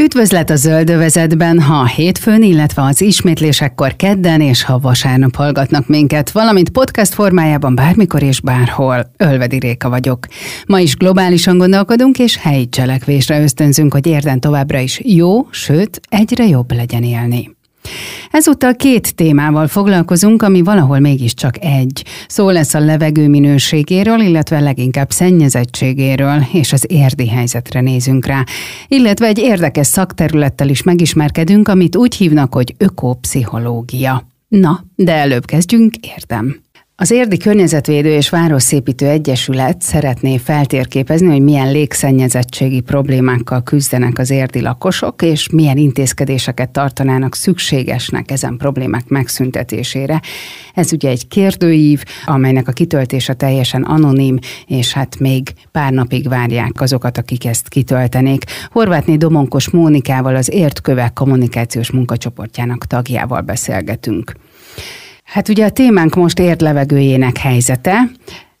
Üdvözlet a zöldövezetben, ha hétfőn, illetve az ismétlésekkor kedden és ha vasárnap hallgatnak minket, valamint podcast formájában bármikor és bárhol. Ölvedi Réka vagyok. Ma is globálisan gondolkodunk és helyi cselekvésre ösztönzünk, hogy érden továbbra is jó, sőt, egyre jobb legyen élni. Ezúttal két témával foglalkozunk, ami valahol mégiscsak egy. Szó lesz a levegő minőségéről, illetve leginkább szennyezettségéről, és az érdi helyzetre nézünk rá. Illetve egy érdekes szakterülettel is megismerkedünk, amit úgy hívnak, hogy ökopszichológia. Na, de előbb kezdjünk érdem. Az Érdi Környezetvédő és Városszépítő Egyesület szeretné feltérképezni, hogy milyen légszennyezettségi problémákkal küzdenek az érdi lakosok, és milyen intézkedéseket tartanának szükségesnek ezen problémák megszüntetésére. Ez ugye egy kérdőív, amelynek a kitöltése teljesen anonim, és hát még pár napig várják azokat, akik ezt kitöltenék. Horvátné Domonkos Mónikával, az Értkövek kommunikációs munkacsoportjának tagjával beszélgetünk. Hát ugye a témánk most ért levegőjének helyzete,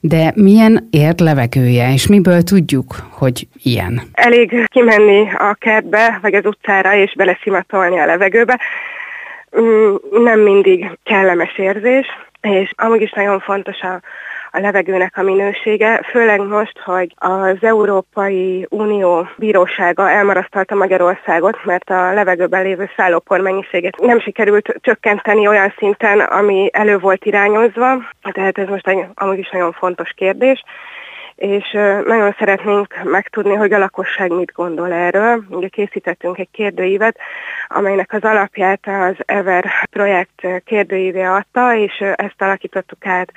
de milyen ért levegője, és miből tudjuk, hogy ilyen? Elég kimenni a kertbe, vagy az utcára, és beleszimatolni a levegőbe. Mm, nem mindig kellemes érzés, és amúgy is nagyon fontos a a levegőnek a minősége, főleg most, hogy az Európai Unió bírósága elmarasztalta Magyarországot, mert a levegőben lévő szállópor mennyiségét nem sikerült csökkenteni olyan szinten, ami elő volt irányozva, tehát ez most egy amúgy is nagyon fontos kérdés és nagyon szeretnénk megtudni, hogy a lakosság mit gondol erről. Ugye készítettünk egy kérdőívet, amelynek az alapját az Ever projekt kérdőívé adta, és ezt alakítottuk át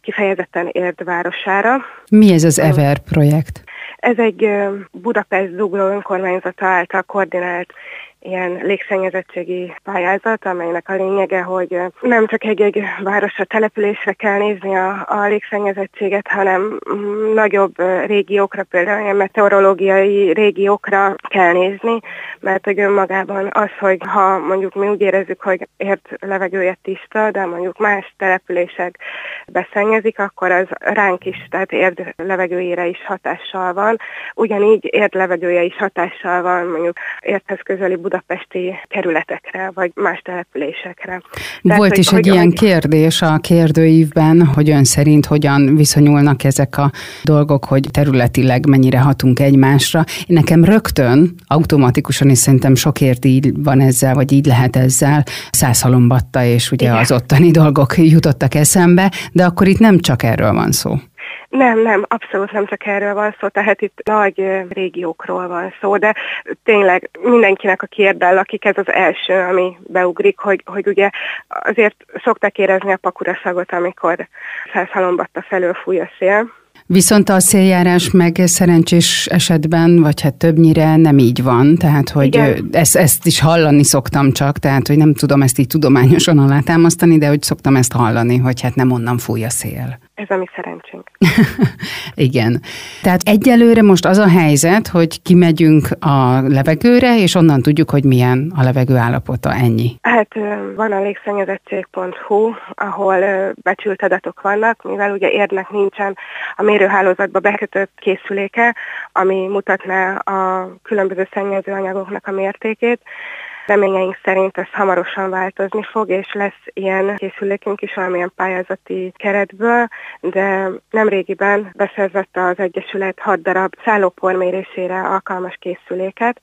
kifejezetten Érd városára. Mi ez az EVER projekt? Ez egy Budapest Zugló önkormányzata által koordinált ilyen légszennyezettségi pályázat, amelynek a lényege, hogy nem csak egy-egy városra, településre kell nézni a, a légszennyezettséget, hanem mm, nagyobb régiókra, például ilyen meteorológiai régiókra kell nézni, mert hogy önmagában az, hogy ha mondjuk mi úgy érezzük, hogy ért levegője tiszta, de mondjuk más települések beszennyezik, akkor az ránk is, tehát érd levegőjére is hatással van. Ugyanígy érd levegője is hatással van mondjuk érthez közeli budapesti kerületekre, vagy más településekre. Tehát, Volt hogy, is egy hogy, ilyen hogy... kérdés a kérdőívben, hogy ön szerint hogyan viszonyulnak ezek a dolgok, hogy területileg mennyire hatunk egymásra. Nekem rögtön, automatikusan is szerintem sokért így van ezzel, vagy így lehet ezzel, százhalombatta, és ugye Igen. az ottani dolgok jutottak eszembe, de akkor itt nem csak erről van szó. Nem, nem, abszolút nem csak erről van szó, tehát itt nagy régiókról van szó, de tényleg mindenkinek a kérdel, akik ez az első, ami beugrik, hogy, hogy ugye azért szokták érezni a pakura szagot, amikor százhalombatta felől fúj a szél, Viszont a széljárás meg szerencsés esetben, vagy hát többnyire nem így van, tehát hogy ezt, ezt is hallani szoktam csak, tehát hogy nem tudom ezt így tudományosan alátámasztani, de hogy szoktam ezt hallani, hogy hát nem onnan fúj a szél. Ez a mi szerencsénk. Igen. Tehát egyelőre most az a helyzet, hogy kimegyünk a levegőre, és onnan tudjuk, hogy milyen a levegő állapota, ennyi. Hát van a légszennyezettség.hu, ahol becsült adatok vannak, mivel ugye érnek nincsen a mérőhálózatba bekötött készüléke, ami mutatná a különböző szennyezőanyagoknak a mértékét, Reményeink szerint ez hamarosan változni fog, és lesz ilyen készülékünk is valamilyen pályázati keretből, de nemrégiben beszerzett az Egyesület 6 darab szállópor mérésére alkalmas készüléket,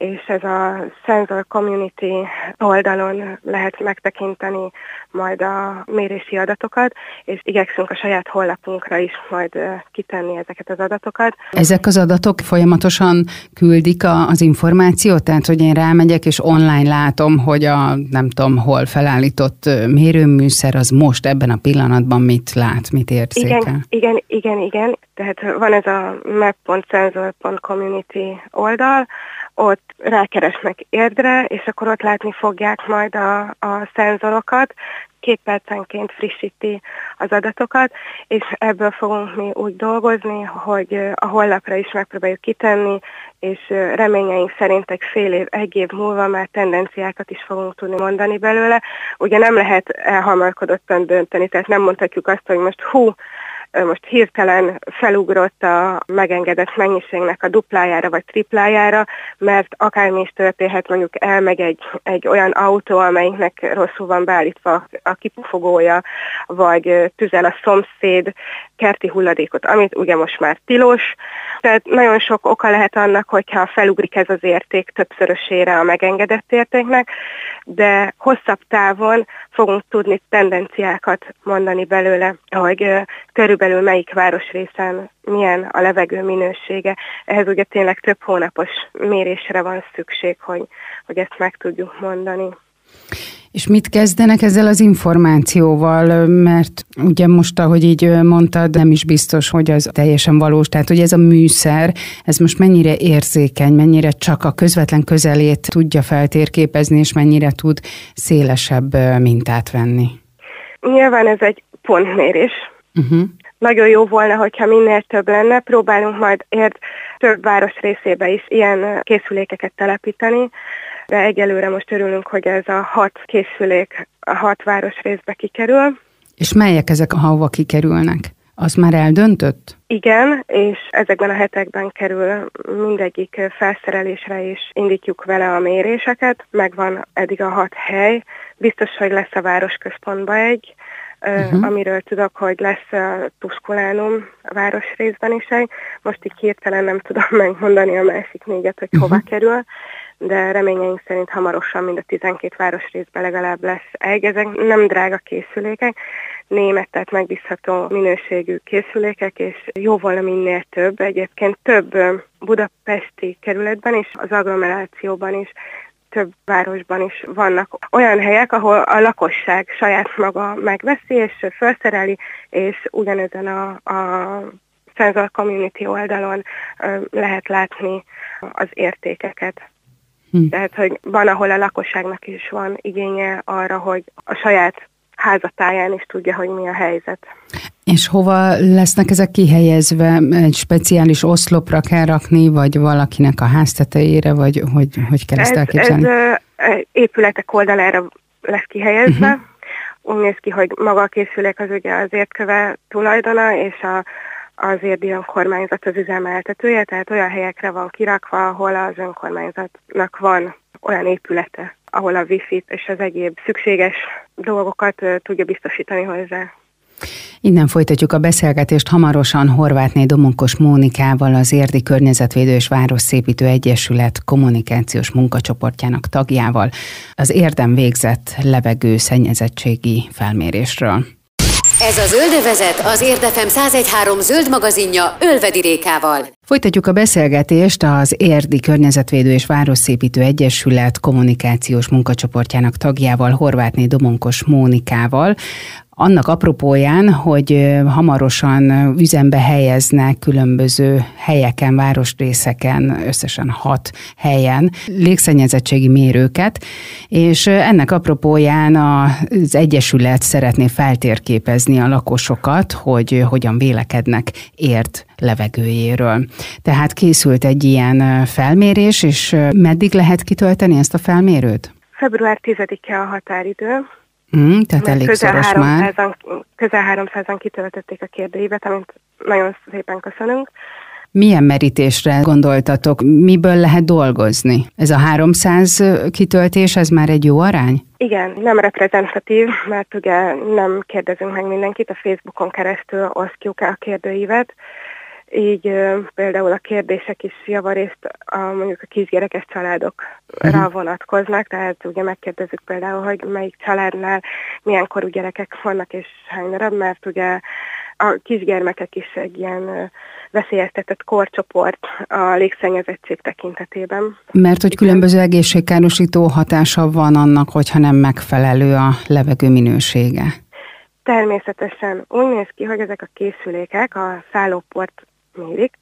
és ez a Sensor Community oldalon lehet megtekinteni majd a mérési adatokat, és igyekszünk a saját honlapunkra is majd kitenni ezeket az adatokat. Ezek az adatok folyamatosan küldik az információt, tehát hogy én rámegyek és online látom, hogy a nem tudom hol felállított mérőműszer az most ebben a pillanatban mit lát, mit érzékel. Igen, igen, igen, igen. Tehát van ez a map.sensor.community oldal, ott rákeresnek érdre, és akkor ott látni fogják majd a, a szenzorokat, két percenként frissíti az adatokat, és ebből fogunk mi úgy dolgozni, hogy a honlapra is megpróbáljuk kitenni, és reményeink szerint egy fél év, egy év múlva már tendenciákat is fogunk tudni mondani belőle. Ugye nem lehet elhamarkodottan dönteni, tehát nem mondhatjuk azt, hogy most hú, most hirtelen felugrott a megengedett mennyiségnek a duplájára vagy triplájára, mert akármi is történhet, mondjuk elmegy egy, egy olyan autó, amelyiknek rosszul van beállítva a kipufogója, vagy tüzel a szomszéd kerti hulladékot, amit ugye most már tilos. Tehát nagyon sok oka lehet annak, hogyha felugrik ez az érték többszörösére a megengedett értéknek, de hosszabb távon fogunk tudni tendenciákat mondani belőle, hogy körülbelül melyik városrészen milyen a levegő minősége. Ehhez ugye tényleg több hónapos mérésre van szükség, hogy, hogy ezt meg tudjuk mondani. És mit kezdenek ezzel az információval? Mert ugye most, ahogy így mondtad, nem is biztos, hogy az teljesen valós. Tehát, hogy ez a műszer, ez most mennyire érzékeny, mennyire csak a közvetlen közelét tudja feltérképezni, és mennyire tud szélesebb mintát venni? Nyilván ez egy pontmérés. Uh-huh. Nagyon jó volna, hogyha minél több lenne. Próbálunk majd ért több város részébe is ilyen készülékeket telepíteni, de egyelőre most örülünk, hogy ez a hat készülék a hat város részbe kikerül. És melyek ezek, ahova kikerülnek? Az már eldöntött? Igen, és ezekben a hetekben kerül mindegyik felszerelésre, és indítjuk vele a méréseket. Megvan eddig a hat hely. Biztos, hogy lesz a városközpontba egy, uh-huh. amiről tudok, hogy lesz a Tuskulánum a városrészben is egy. Most így hirtelen nem tudom megmondani a másik négyet, hogy uh-huh. hova kerül de reményeink szerint hamarosan mind a 12 városrészben legalább lesz egy. Ezek nem drága készülékek, német, tehát megbízható minőségű készülékek, és jó volna minél több. Egyébként több budapesti kerületben és az agglomerációban is több városban is vannak olyan helyek, ahol a lakosság saját maga megveszi és felszereli, és ugyanezen a, a Sensor Community oldalon lehet látni az értékeket. Hm. Tehát, hogy van, ahol a lakosságnak is van igénye arra, hogy a saját házatáján is tudja, hogy mi a helyzet. És hova lesznek ezek kihelyezve? Egy speciális oszlopra kell rakni, vagy valakinek a háztetejére, vagy hogy, hogy kell ezt elképzelni? Ez, ez épületek oldalára lesz kihelyezve. Uh-huh. Úgy néz ki, hogy maga a készülék az ugye az értköve tulajdona, és a az érdi önkormányzat az üzemeltetője, tehát olyan helyekre van kirakva, ahol az önkormányzatnak van olyan épülete, ahol a wifi és az egyéb szükséges dolgokat tudja biztosítani hozzá. Innen folytatjuk a beszélgetést hamarosan Horvátné Domonkos Mónikával, az Érdi Környezetvédő és Városszépítő Egyesület kommunikációs munkacsoportjának tagjával, az érdem végzett levegő szennyezettségi felmérésről. Ez a Zöldövezet az Érdefem 1013 zöld magazinja Ölvedi Rékával. Folytatjuk a beszélgetést az Érdi Környezetvédő és Városszépítő Egyesület kommunikációs munkacsoportjának tagjával, Horvátné Domonkos Mónikával annak apropóján, hogy hamarosan üzembe helyeznek különböző helyeken, városrészeken, összesen hat helyen légszennyezettségi mérőket, és ennek apropóján az Egyesület szeretné feltérképezni a lakosokat, hogy hogyan vélekednek ért levegőjéről. Tehát készült egy ilyen felmérés, és meddig lehet kitölteni ezt a felmérőt? Február 10-e a határidő, Mm, tehát elég közel szoros 300 már. Közel 300-an kitöltötték a kérdőívet, amit nagyon szépen köszönünk. Milyen merítésre gondoltatok? Miből lehet dolgozni? Ez a 300 kitöltés, ez már egy jó arány? Igen, nem reprezentatív, mert ugye nem kérdezünk meg mindenkit, a Facebookon keresztül osztjuk el a kérdőívet, így például a kérdések is javarészt a, mondjuk a kisgyerekes családokra uh-huh. vonatkoznak, tehát ugye megkérdezzük például, hogy melyik családnál milyen korú gyerekek vannak és hány darab, mert ugye a kisgyermekek is egy ilyen veszélyeztetett korcsoport a légszennyezettség tekintetében. Mert hogy különböző egészségkárosító hatása van annak, hogyha nem megfelelő a levegő minősége. Természetesen úgy néz ki, hogy ezek a készülékek a szállóport mérik,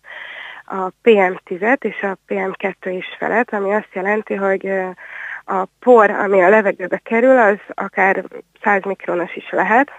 a PM10-et és a PM2 is felett, ami azt jelenti, hogy a por, ami a levegőbe kerül, az akár 100 mikronos is lehet,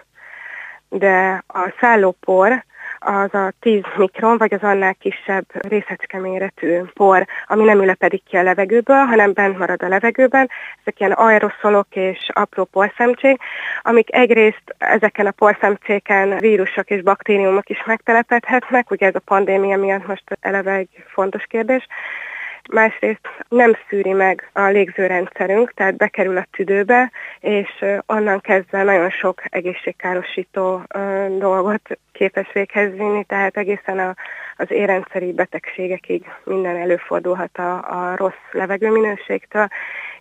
de a szállópor az a 10 mikron, vagy az annál kisebb részecske méretű por, ami nem ülepedik ki a levegőből, hanem bent marad a levegőben. Ezek ilyen aeroszolok és apró porszemcsék, amik egyrészt ezeken a porszemcséken vírusok és baktériumok is megtelepedhetnek, ugye ez a pandémia miatt most eleve egy fontos kérdés, másrészt nem szűri meg a légzőrendszerünk, tehát bekerül a tüdőbe, és onnan kezdve nagyon sok egészségkárosító dolgot képes véghez vinni, tehát egészen a, az érrendszeri betegségekig minden előfordulhat a, a rossz levegőminőségtől,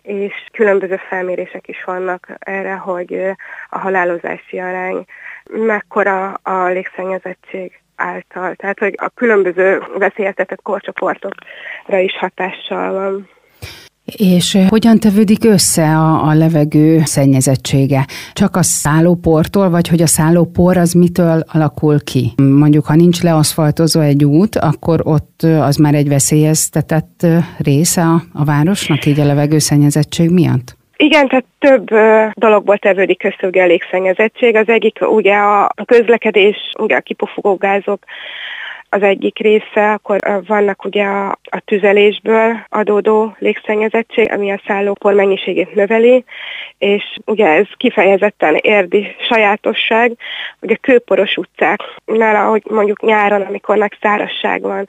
és különböző felmérések is vannak erre, hogy a halálozási arány mekkora a légszennyezettség által. Tehát, hogy a különböző veszélyeztetett korcsoportokra is hatással van. És eh, hogyan tevődik össze a, a levegő szennyezettsége? Csak a szállóportól, vagy hogy a szállópor az mitől alakul ki? Mondjuk, ha nincs leaszfaltozva egy út, akkor ott eh, az már egy veszélyeztetett eh, része a, a városnak, így a levegőszennyezettség miatt? Igen, tehát több dologból tevődik ugye a légszennyezettség. Az egyik ugye a közlekedés, ugye a kipufogó gázok, az egyik része, akkor vannak ugye a, a tüzelésből adódó légszennyezettség, ami a szállópor mennyiségét növeli, és ugye ez kifejezetten érdi sajátosság, ugye kőporos utcáknál, ahogy mondjuk nyáron, amikor nagy szárazság van,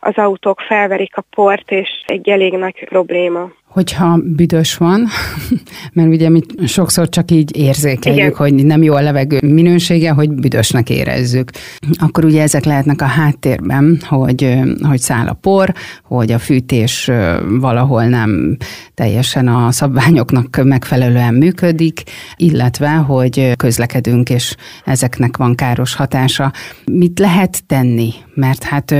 az autók felverik a port, és egy elég nagy probléma hogyha büdös van, mert ugye mi sokszor csak így érzékeljük, Igen. hogy nem jó a levegő minősége, hogy büdösnek érezzük. Akkor ugye ezek lehetnek a háttérben, hogy, hogy száll a por, hogy a fűtés valahol nem teljesen a szabványoknak megfelelően működik, illetve, hogy közlekedünk, és ezeknek van káros hatása. Mit lehet tenni? Mert hát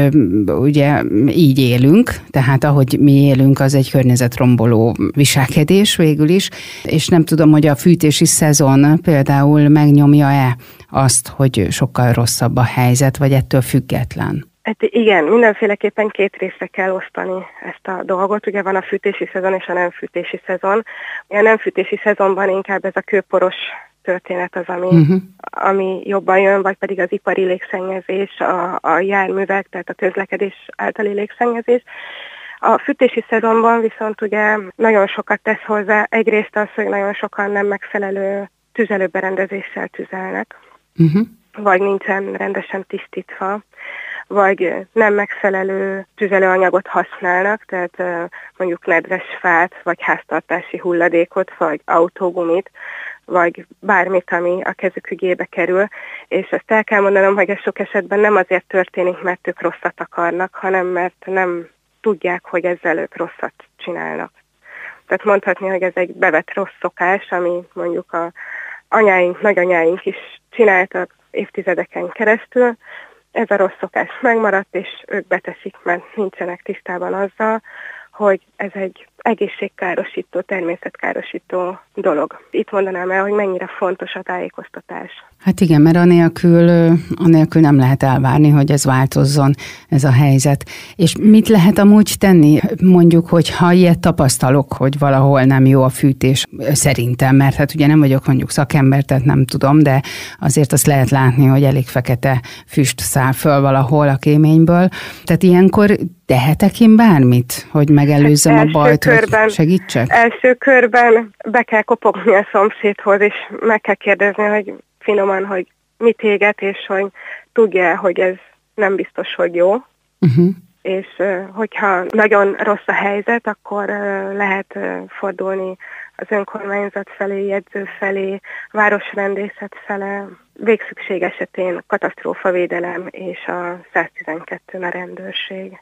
ugye így élünk, tehát ahogy mi élünk, az egy környezetromboló romboló viselkedés végül is, és nem tudom, hogy a fűtési szezon például megnyomja-e azt, hogy sokkal rosszabb a helyzet, vagy ettől független. Hát igen, mindenféleképpen két részre kell osztani ezt a dolgot. Ugye van a fűtési szezon és a nem fűtési szezon. A nem fűtési szezonban inkább ez a kőporos történet az, ami, uh-huh. ami jobban jön, vagy pedig az ipari légszennyezés, a, a járművek, tehát a közlekedés általi légszennyezés. A fűtési szezonban viszont ugye nagyon sokat tesz hozzá, egyrészt az, hogy nagyon sokan nem megfelelő tüzelőberendezéssel tüzelnek, uh-huh. vagy nincsen rendesen tisztítva, vagy nem megfelelő tüzelőanyagot használnak, tehát mondjuk nedves fát, vagy háztartási hulladékot, vagy autógumit, vagy bármit, ami a kezük ügyébe kerül, és ezt el kell mondanom, hogy ez sok esetben nem azért történik, mert ők rosszat akarnak, hanem mert nem tudják, hogy ezzel ők rosszat csinálnak. Tehát mondhatni, hogy ez egy bevett rossz szokás, ami mondjuk a anyáink, nagyanyáink is csináltak évtizedeken keresztül. Ez a rossz szokás megmaradt, és ők beteszik, mert nincsenek tisztában azzal, hogy ez egy egészségkárosító, természetkárosító dolog. Itt mondanám el, hogy mennyire fontos a tájékoztatás. Hát igen, mert anélkül, anélkül nem lehet elvárni, hogy ez változzon, ez a helyzet. És mit lehet amúgy tenni? Mondjuk, hogy ha ilyet tapasztalok, hogy valahol nem jó a fűtés, szerintem, mert hát ugye nem vagyok mondjuk szakember, tehát nem tudom, de azért azt lehet látni, hogy elég fekete füst száll föl valahol a kéményből. Tehát ilyenkor tehetek én bármit, hogy megelőzzem hát a bajt, körben, segítsek? Első körben be kell kopogni a szomszédhoz, és meg kell kérdezni, hogy finoman, hogy mit éget, és hogy tudja hogy ez nem biztos, hogy jó. Uh-huh. és hogyha nagyon rossz a helyzet, akkor lehet fordulni az önkormányzat felé, jegyző felé, városrendészet fele, végszükség esetén katasztrófavédelem és a 112 a rendőrség.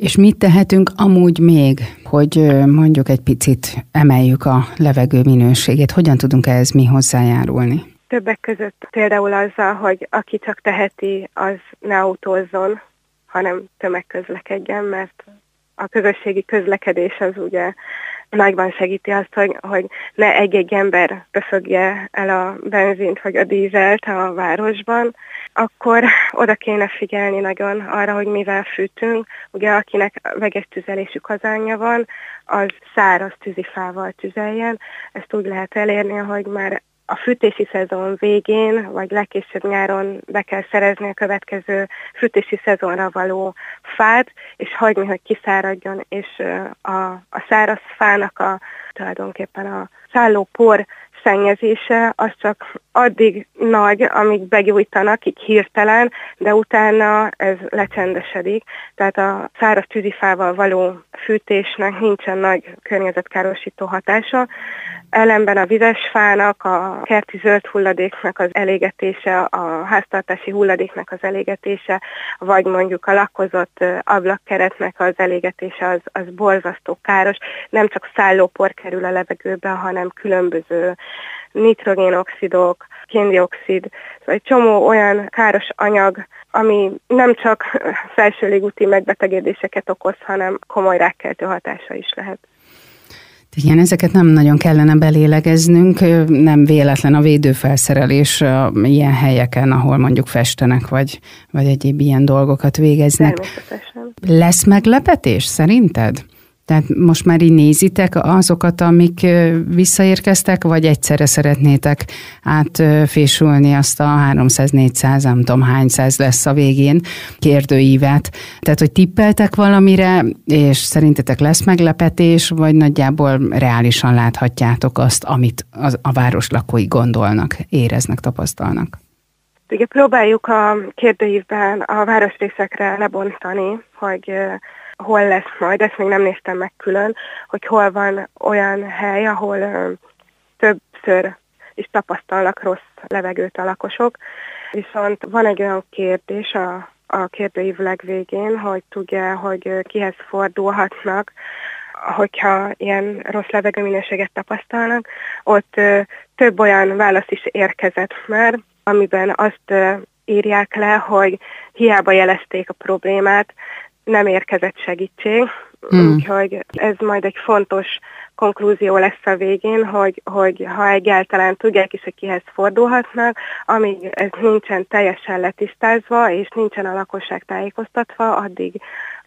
És mit tehetünk amúgy még, hogy mondjuk egy picit emeljük a levegő minőségét? Hogyan tudunk ehhez mi hozzájárulni? Többek között például azzal, hogy aki csak teheti, az ne autózzon, hanem tömegközlekedjen, mert a közösségi közlekedés az ugye nagyban segíti azt, hogy, hogy ne egy-egy ember befögje el a benzint vagy a dízelt a városban, akkor oda kéne figyelni nagyon arra, hogy mivel fűtünk. Ugye akinek veges tüzelésű kazánja van, az száraz tűzifával tüzeljen. Ezt úgy lehet elérni, hogy már a fűtési szezon végén, vagy legkésőbb nyáron be kell szerezni a következő fűtési szezonra való fát, és hagyni, hogy kiszáradjon, és a, a száraz fának a tulajdonképpen a szálló por szennyezése az csak addig nagy, amíg begyújtanak, így hirtelen, de utána ez lecsendesedik. Tehát a száraz tűzifával való fűtésnek nincsen nagy környezetkárosító hatása. Ellenben a vizes fának, a kerti zöld hulladéknak az elégetése, a háztartási hulladéknak az elégetése, vagy mondjuk a lakkozott ablakkeretnek az elégetése az, az borzasztó káros. Nem csak szállópor kerül a levegőbe, hanem különböző nitrogénoxidok, kéndioxid, szóval egy csomó olyan káros anyag, ami nem csak felső légúti megbetegedéseket okoz, hanem komoly rákkeltő hatása is lehet. Igen, ezeket nem nagyon kellene belélegeznünk, nem véletlen a védőfelszerelés ilyen helyeken, ahol mondjuk festenek, vagy, vagy egyéb ilyen dolgokat végeznek. Lesz meglepetés szerinted? Tehát most már így nézitek azokat, amik visszaérkeztek, vagy egyszerre szeretnétek átfésülni azt a 300-400, nem tudom hány száz lesz a végén kérdőívet. Tehát, hogy tippeltek valamire, és szerintetek lesz meglepetés, vagy nagyjából reálisan láthatjátok azt, amit a város lakói gondolnak, éreznek, tapasztalnak? Ugye próbáljuk a kérdőívben a városrészekre lebontani, hogy hol lesz majd, ezt még nem néztem meg külön, hogy hol van olyan hely, ahol többször is tapasztalnak rossz levegőt a lakosok. Viszont van egy olyan kérdés a, a kérdőív legvégén, hogy tudja, hogy kihez fordulhatnak, hogyha ilyen rossz levegőminőséget tapasztalnak. Ott több olyan válasz is érkezett már, amiben azt írják le, hogy hiába jelezték a problémát, nem érkezett segítség, mm. úgyhogy ez majd egy fontos konklúzió lesz a végén, hogy, hogy ha egyáltalán tudják is, hogy kihez fordulhatnak, amíg ez nincsen teljesen letisztázva, és nincsen a lakosság tájékoztatva, addig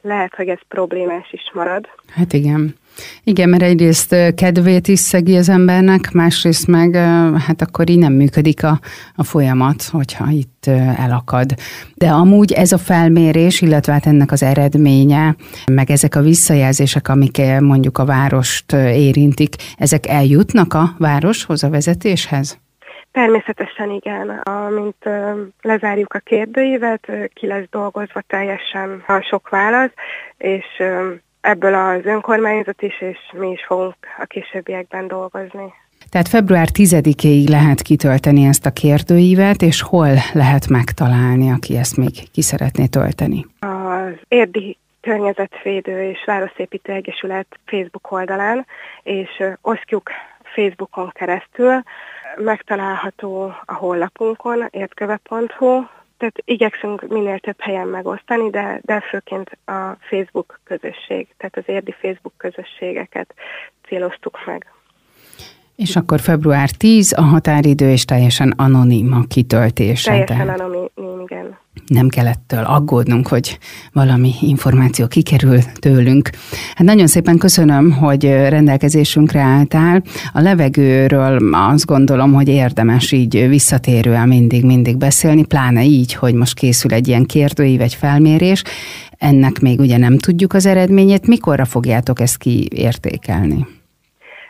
lehet, hogy ez problémás is marad. Hát igen. Igen, mert egyrészt kedvét is szegi az embernek, másrészt meg hát akkor így nem működik a, a folyamat, hogyha itt elakad. De amúgy ez a felmérés, illetve hát ennek az eredménye, meg ezek a visszajelzések, amik mondjuk a várost érintik, ezek eljutnak a városhoz, a vezetéshez? Természetesen igen. Amint lezárjuk a kérdőívet, ki lesz dolgozva teljesen a sok válasz, és ebből az önkormányzat is, és mi is fogunk a későbbiekben dolgozni. Tehát február 10-ig lehet kitölteni ezt a kérdőívet, és hol lehet megtalálni, aki ezt még ki szeretné tölteni? Az Érdi Környezetvédő és Városépítő Egyesület Facebook oldalán, és osztjuk Facebookon keresztül. Megtalálható a honlapunkon, értköve.hu, tehát igyekszünk minél több helyen megosztani, de, de főként a Facebook közösség, tehát az érdi Facebook közösségeket céloztuk meg. És akkor február 10 a határidő, és teljesen anonim a kitöltése. Teljesen tehát... anonim, igen nem kellettől aggódnunk, hogy valami információ kikerül tőlünk. Hát nagyon szépen köszönöm, hogy rendelkezésünkre álltál. A levegőről azt gondolom, hogy érdemes így visszatérően mindig-mindig beszélni, pláne így, hogy most készül egy ilyen kérdőív, egy felmérés. Ennek még ugye nem tudjuk az eredményét. Mikorra fogjátok ezt kiértékelni?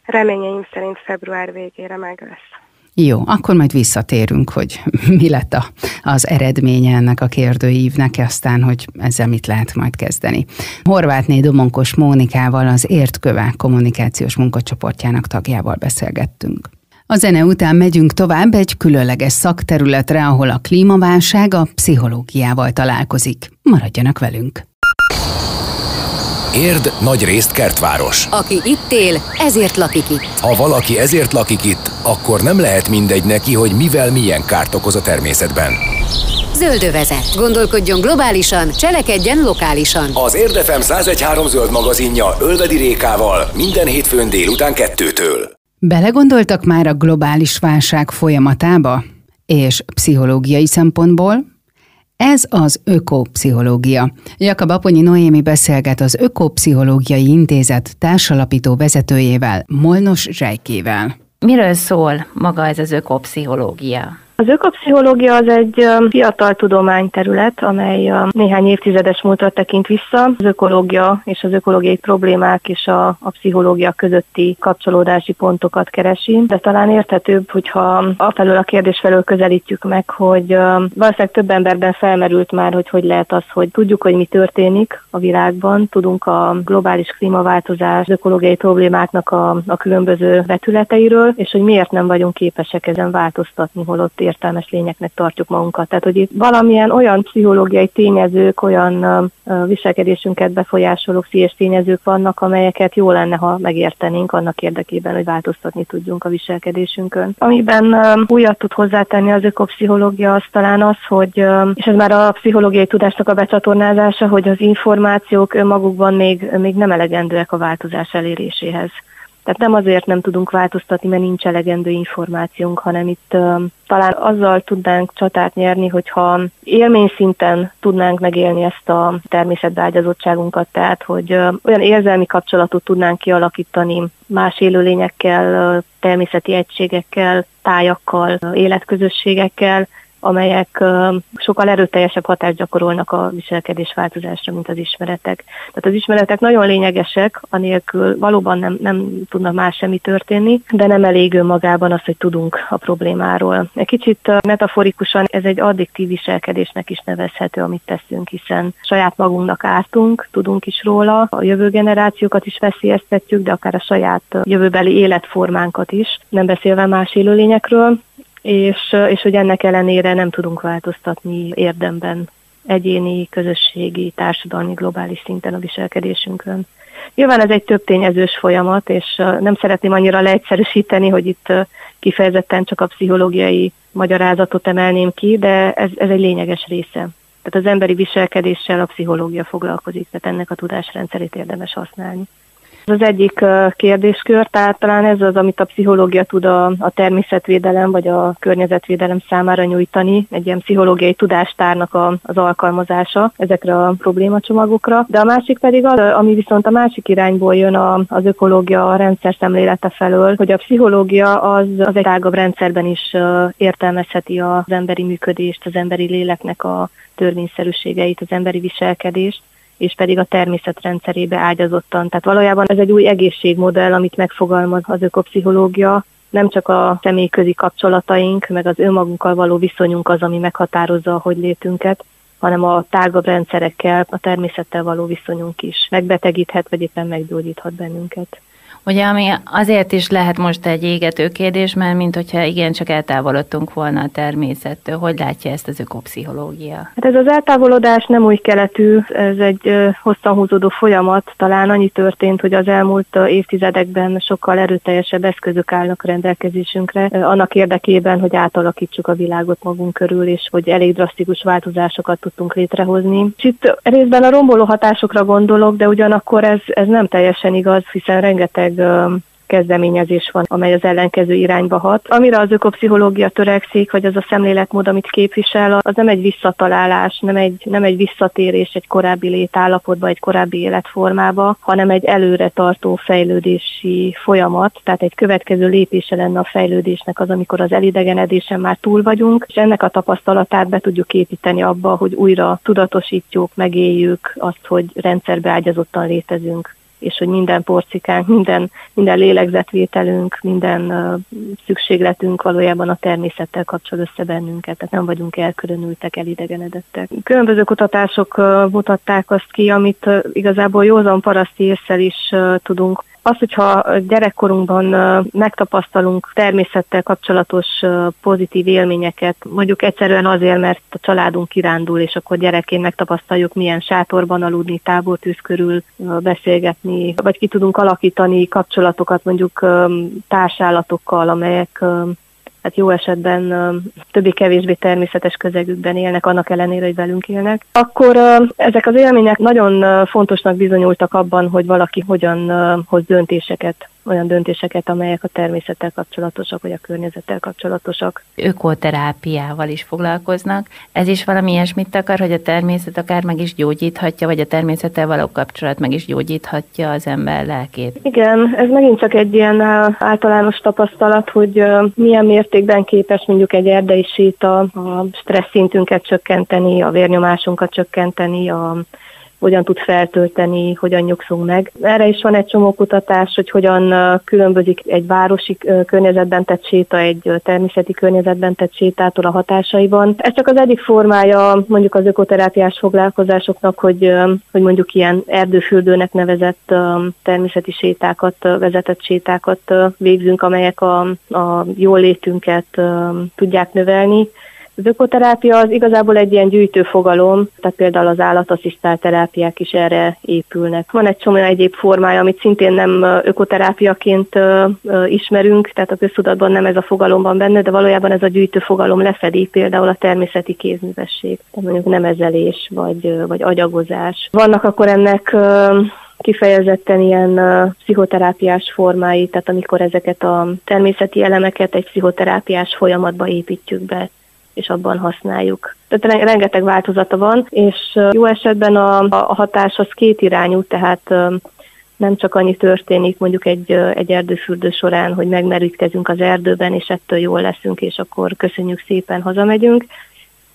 Reményeim szerint február végére meg lesz. Jó, akkor majd visszatérünk, hogy mi lett a, az eredménye ennek a kérdőívnek, aztán, hogy ezzel mit lehet majd kezdeni. Horvátné Domonkos Mónikával, az Értköve kommunikációs munkacsoportjának tagjával beszélgettünk. A zene után megyünk tovább egy különleges szakterületre, ahol a klímaválság a pszichológiával találkozik. Maradjanak velünk! Érd nagy részt kertváros. Aki itt él, ezért lakik itt. Ha valaki ezért lakik itt, akkor nem lehet mindegy neki, hogy mivel milyen kárt okoz a természetben. Zöldövezet. Gondolkodjon globálisan, cselekedjen lokálisan. Az Érdefem 1013 zöld magazinja Ölvedi Rékával minden hétfőn délután kettőtől. Belegondoltak már a globális válság folyamatába? És pszichológiai szempontból ez az ökopszichológia. Jakab Aponyi Noémi beszélget az Ökopszichológiai Intézet társalapító vezetőjével, Molnos Zsejkével. Miről szól maga ez az ökopszichológia? Az ökopszichológia az egy fiatal tudományterület, amely néhány évtizedes múltra tekint vissza. Az ökológia és az ökológiai problémák és a, a pszichológia közötti kapcsolódási pontokat keresi, de talán érthetőbb, hogyha afelől a kérdés felől közelítjük meg, hogy valószínűleg több emberben felmerült már, hogy hogy lehet az, hogy tudjuk, hogy mi történik a világban, tudunk a globális klímaváltozás, ökológiai problémáknak a, a különböző vetületeiről, és hogy miért nem vagyunk képesek ezen változtatni, holott értelmes lényeknek tartjuk magunkat. Tehát, hogy itt valamilyen olyan pszichológiai tényezők, olyan viselkedésünket befolyásoló pszichés tényezők vannak, amelyeket jó lenne, ha megértenénk annak érdekében, hogy változtatni tudjunk a viselkedésünkön. Amiben újat tud hozzátenni az ökopszichológia, az talán az, hogy, és ez már a pszichológiai tudásnak a becsatornázása, hogy az információk önmagukban még, még nem elegendőek a változás eléréséhez. Tehát nem azért nem tudunk változtatni, mert nincs elegendő információnk, hanem itt uh, talán azzal tudnánk csatát nyerni, hogyha élmény szinten tudnánk megélni ezt a természetbeágyazottságunkat, tehát hogy uh, olyan érzelmi kapcsolatot tudnánk kialakítani más élőlényekkel, uh, természeti egységekkel, tájakkal, életközösségekkel, amelyek sokkal erőteljesebb hatást gyakorolnak a viselkedésváltozásra, mint az ismeretek. Tehát az ismeretek nagyon lényegesek, anélkül valóban nem, nem tudna más semmi történni, de nem elég önmagában az, hogy tudunk a problémáról. Egy kicsit metaforikusan ez egy addiktív viselkedésnek is nevezhető, amit teszünk, hiszen saját magunknak ártunk, tudunk is róla, a jövő generációkat is veszélyeztetjük, de akár a saját jövőbeli életformánkat is, nem beszélve más élőlényekről, és, és hogy ennek ellenére nem tudunk változtatni érdemben egyéni, közösségi, társadalmi, globális szinten a viselkedésünkön. Nyilván ez egy több tényezős folyamat, és nem szeretném annyira leegyszerűsíteni, hogy itt kifejezetten csak a pszichológiai magyarázatot emelném ki, de ez, ez egy lényeges része. Tehát az emberi viselkedéssel a pszichológia foglalkozik, tehát ennek a tudásrendszerét érdemes használni. Az egyik kérdéskör, tehát talán ez az, amit a pszichológia tud a, a természetvédelem vagy a környezetvédelem számára nyújtani, egy ilyen pszichológiai tudástárnak a, az alkalmazása ezekre a problémacsomagokra. De a másik pedig az, ami viszont a másik irányból jön a, az ökológia a rendszer szemlélete felől, hogy a pszichológia az, az egy tágabb rendszerben is értelmezheti az emberi működést, az emberi léleknek a törvényszerűségeit, az emberi viselkedést, és pedig a természet rendszerébe ágyazottan. Tehát valójában ez egy új egészségmodell, amit megfogalmaz az ökopszichológia, nem csak a személyközi kapcsolataink, meg az önmagunkkal való viszonyunk az, ami meghatározza a hogy létünket, hanem a tágabb rendszerekkel, a természettel való viszonyunk is megbetegíthet, vagy éppen meggyógyíthat bennünket. Ugye, ami azért is lehet most egy égető kérdés, mert mint hogyha igen, csak eltávolodtunk volna a természettől. Hogy látja ezt az ökopszichológia? Hát ez az eltávolodás nem új keletű, ez egy hosszan húzódó folyamat. Talán annyi történt, hogy az elmúlt évtizedekben sokkal erőteljesebb eszközök állnak rendelkezésünkre, annak érdekében, hogy átalakítsuk a világot magunk körül, és hogy elég drasztikus változásokat tudtunk létrehozni. És itt részben a romboló hatásokra gondolok, de ugyanakkor ez, ez nem teljesen igaz, hiszen rengeteg rengeteg kezdeményezés van, amely az ellenkező irányba hat. Amire az ökopszichológia törekszik, vagy az a szemléletmód, amit képvisel, az nem egy visszatalálás, nem egy, nem egy visszatérés egy korábbi létállapotba, egy korábbi életformába, hanem egy előre tartó fejlődési folyamat, tehát egy következő lépése lenne a fejlődésnek az, amikor az elidegenedésen már túl vagyunk, és ennek a tapasztalatát be tudjuk építeni abba, hogy újra tudatosítjuk, megéljük azt, hogy rendszerbe ágyazottan létezünk és hogy minden porcikánk, minden, minden lélegzetvételünk, minden uh, szükségletünk valójában a természettel kapcsol össze bennünket, tehát nem vagyunk elkülönültek, elidegenedettek. Különböző kutatások uh, mutatták azt ki, amit uh, igazából józan paraszti észsel is uh, tudunk az, hogyha gyerekkorunkban megtapasztalunk természettel kapcsolatos pozitív élményeket, mondjuk egyszerűen azért, mert a családunk kirándul, és akkor gyerekként megtapasztaljuk, milyen sátorban aludni, tábortűz körül beszélgetni, vagy ki tudunk alakítani kapcsolatokat mondjuk társállatokkal, amelyek hát jó esetben többi-kevésbé természetes közegükben élnek, annak ellenére, hogy velünk élnek, akkor ezek az élmények nagyon fontosnak bizonyultak abban, hogy valaki hogyan hoz döntéseket olyan döntéseket, amelyek a természettel kapcsolatosak, vagy a környezettel kapcsolatosak. Ökoterápiával is foglalkoznak. Ez is valami ilyesmit akar, hogy a természet akár meg is gyógyíthatja, vagy a természettel való kapcsolat meg is gyógyíthatja az ember lelkét. Igen, ez megint csak egy ilyen általános tapasztalat, hogy milyen mértékben képes mondjuk egy erdei séta a stressz szintünket csökkenteni, a vérnyomásunkat csökkenteni, a hogyan tud feltölteni, hogyan nyugszunk meg. Erre is van egy csomó kutatás, hogy hogyan különbözik egy városi környezetben tett séta egy természeti környezetben tett sétától a hatásaiban. Ez csak az egyik formája mondjuk az ökoterápiás foglalkozásoknak, hogy, hogy mondjuk ilyen erdőfürdőnek nevezett természeti sétákat, vezetett sétákat végzünk, amelyek a, a jól létünket tudják növelni. Az ökoterápia az igazából egy ilyen gyűjtő fogalom, tehát például az állatasszisztált terápiák is erre épülnek. Van egy csomó egyéb formája, amit szintén nem ökoterápiaként ismerünk, tehát a köztudatban nem ez a fogalom van benne, de valójában ez a gyűjtő fogalom lefedi például a természeti kézművesség, tehát mondjuk nemezelés vagy, vagy agyagozás. Vannak akkor ennek kifejezetten ilyen uh, pszichoterápiás formái, tehát amikor ezeket a természeti elemeket egy pszichoterápiás folyamatba építjük be és abban használjuk. Tehát rengeteg változata van, és jó esetben a, a hatás az két irányú, tehát nem csak annyi történik mondjuk egy, egy erdőfürdő során, hogy megmerítkezünk az erdőben, és ettől jól leszünk, és akkor köszönjük szépen, hazamegyünk,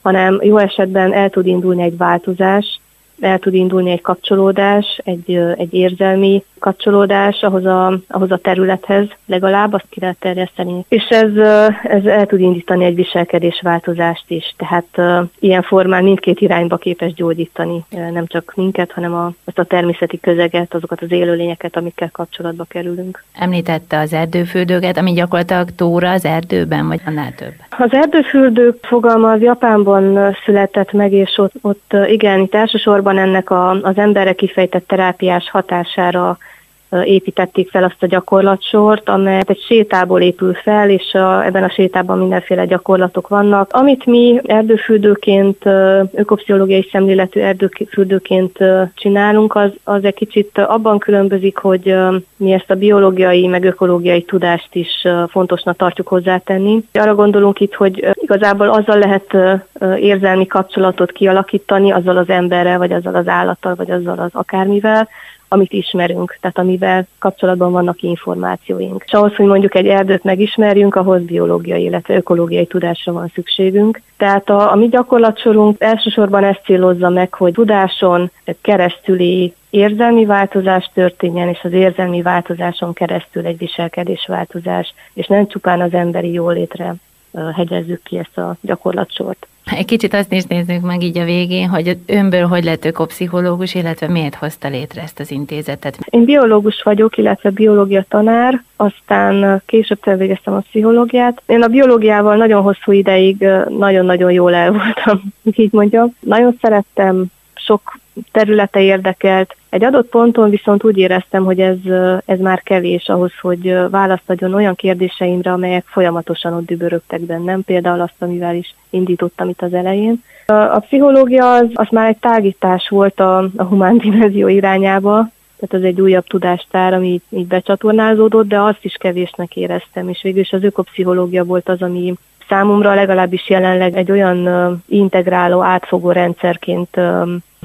hanem jó esetben el tud indulni egy változás, el tud indulni egy kapcsolódás, egy, egy érzelmi kapcsolódás ahhoz a, ahhoz a területhez, legalább azt ki lehet terjeszteni. És ez, ez el tud indítani egy viselkedésváltozást is, tehát ilyen formán mindkét irányba képes gyógyítani, nem csak minket, hanem a, azt a természeti közeget, azokat az élőlényeket, amikkel kapcsolatba kerülünk. Említette az erdőfürdőket, ami gyakorlatilag tóra az erdőben, vagy annál több? Az erdőfürdők fogalma az Japánban született meg, és ott, ott igen, itt elsősorban ennek a, az emberre kifejtett terápiás hatására építették fel azt a gyakorlatsort, amely egy sétából épül fel, és a, ebben a sétában mindenféle gyakorlatok vannak. Amit mi erdőfürdőként, ökopsziológiai szemléletű erdőfürdőként csinálunk, az, az egy kicsit abban különbözik, hogy mi ezt a biológiai, meg ökológiai tudást is fontosnak tartjuk hozzátenni. Arra gondolunk itt, hogy igazából azzal lehet érzelmi kapcsolatot kialakítani, azzal az emberrel, vagy azzal az állattal, vagy azzal az akármivel, amit ismerünk, tehát amivel kapcsolatban vannak információink. És ahhoz, hogy mondjuk egy erdőt megismerjünk, ahhoz biológiai, illetve ökológiai tudásra van szükségünk. Tehát a, a mi gyakorlatsorunk elsősorban ezt célozza meg, hogy tudáson keresztüli érzelmi változás történjen, és az érzelmi változáson keresztül egy viselkedésváltozás, és nem csupán az emberi jólétre hegyezzük ki ezt a gyakorlatsort. Egy kicsit azt is nézzük meg így a végén, hogy önből hogy lett ökopszichológus, illetve miért hozta létre ezt az intézetet? Én biológus vagyok, illetve biológia tanár, aztán később elvégeztem a pszichológiát. Én a biológiával nagyon hosszú ideig nagyon-nagyon jól el voltam, így mondjam. Nagyon szerettem, sok területe érdekelt. Egy adott ponton viszont úgy éreztem, hogy ez, ez már kevés ahhoz, hogy választ adjon olyan kérdéseimre, amelyek folyamatosan ott dübörögtek bennem, például azt, amivel is indítottam itt az elején. A, pszichológia az, az már egy tágítás volt a, a humán dimenzió irányába, tehát az egy újabb tudástár, ami így, így becsatornázódott, de azt is kevésnek éreztem, és végül is az ökopszichológia volt az, ami számomra legalábbis jelenleg egy olyan integráló, átfogó rendszerként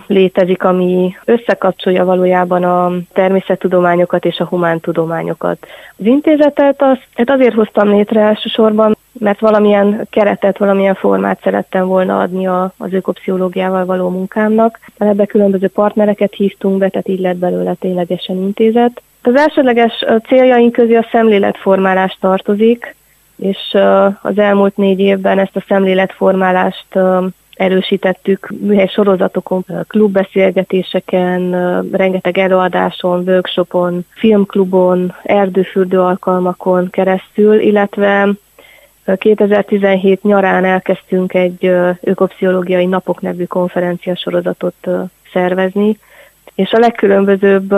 létezik, ami összekapcsolja valójában a természettudományokat és a humántudományokat. Az intézetet az, hát azért hoztam létre elsősorban, mert valamilyen keretet, valamilyen formát szerettem volna adni a, az ökopszichológiával való munkámnak. Ebbe különböző partnereket hívtunk be, tehát így lett belőle ténylegesen intézet. Az elsődleges céljaink közé a szemléletformálás tartozik, és az elmúlt négy évben ezt a szemléletformálást erősítettük műhely sorozatokon, klubbeszélgetéseken, rengeteg előadáson, workshopon, filmklubon, erdőfürdő alkalmakon keresztül, illetve 2017 nyarán elkezdtünk egy ökopsziológiai napok nevű konferencia sorozatot szervezni, és a legkülönbözőbb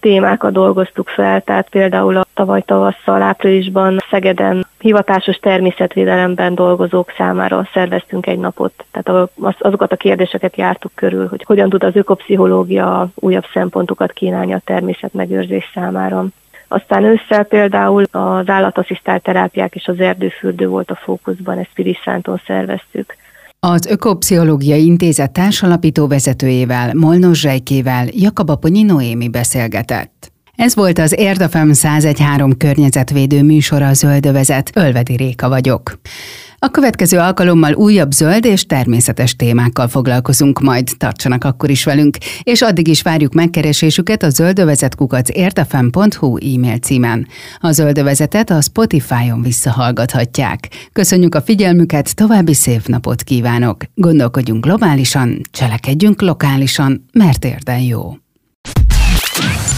témákat dolgoztuk fel, tehát például a tavaly tavasszal, áprilisban Szegeden hivatásos természetvédelemben dolgozók számára szerveztünk egy napot. Tehát azokat a kérdéseket jártuk körül, hogy hogyan tud az ökopszichológia újabb szempontokat kínálni a természet megőrzés számára. Aztán ősszel például az állatasszisztált terápiák és az erdőfürdő volt a fókuszban, ezt Pirisszánton szerveztük. Az Ökopszichológiai Intézet társalapító vezetőjével, Molnos Zsejkével Jakab Aponyi Noémi beszélgetett. Ez volt az Érdafem 1013 környezetvédő műsora a Zöldövezet. Ölvedi Réka vagyok. A következő alkalommal újabb zöld és természetes témákkal foglalkozunk, majd tartsanak akkor is velünk, és addig is várjuk megkeresésüket a zöldövezetkukac értefem.hu e-mail címen. A zöldövezetet a Spotify-on visszahallgathatják. Köszönjük a figyelmüket, további szép napot kívánok! Gondolkodjunk globálisan, cselekedjünk lokálisan, mert érden jó!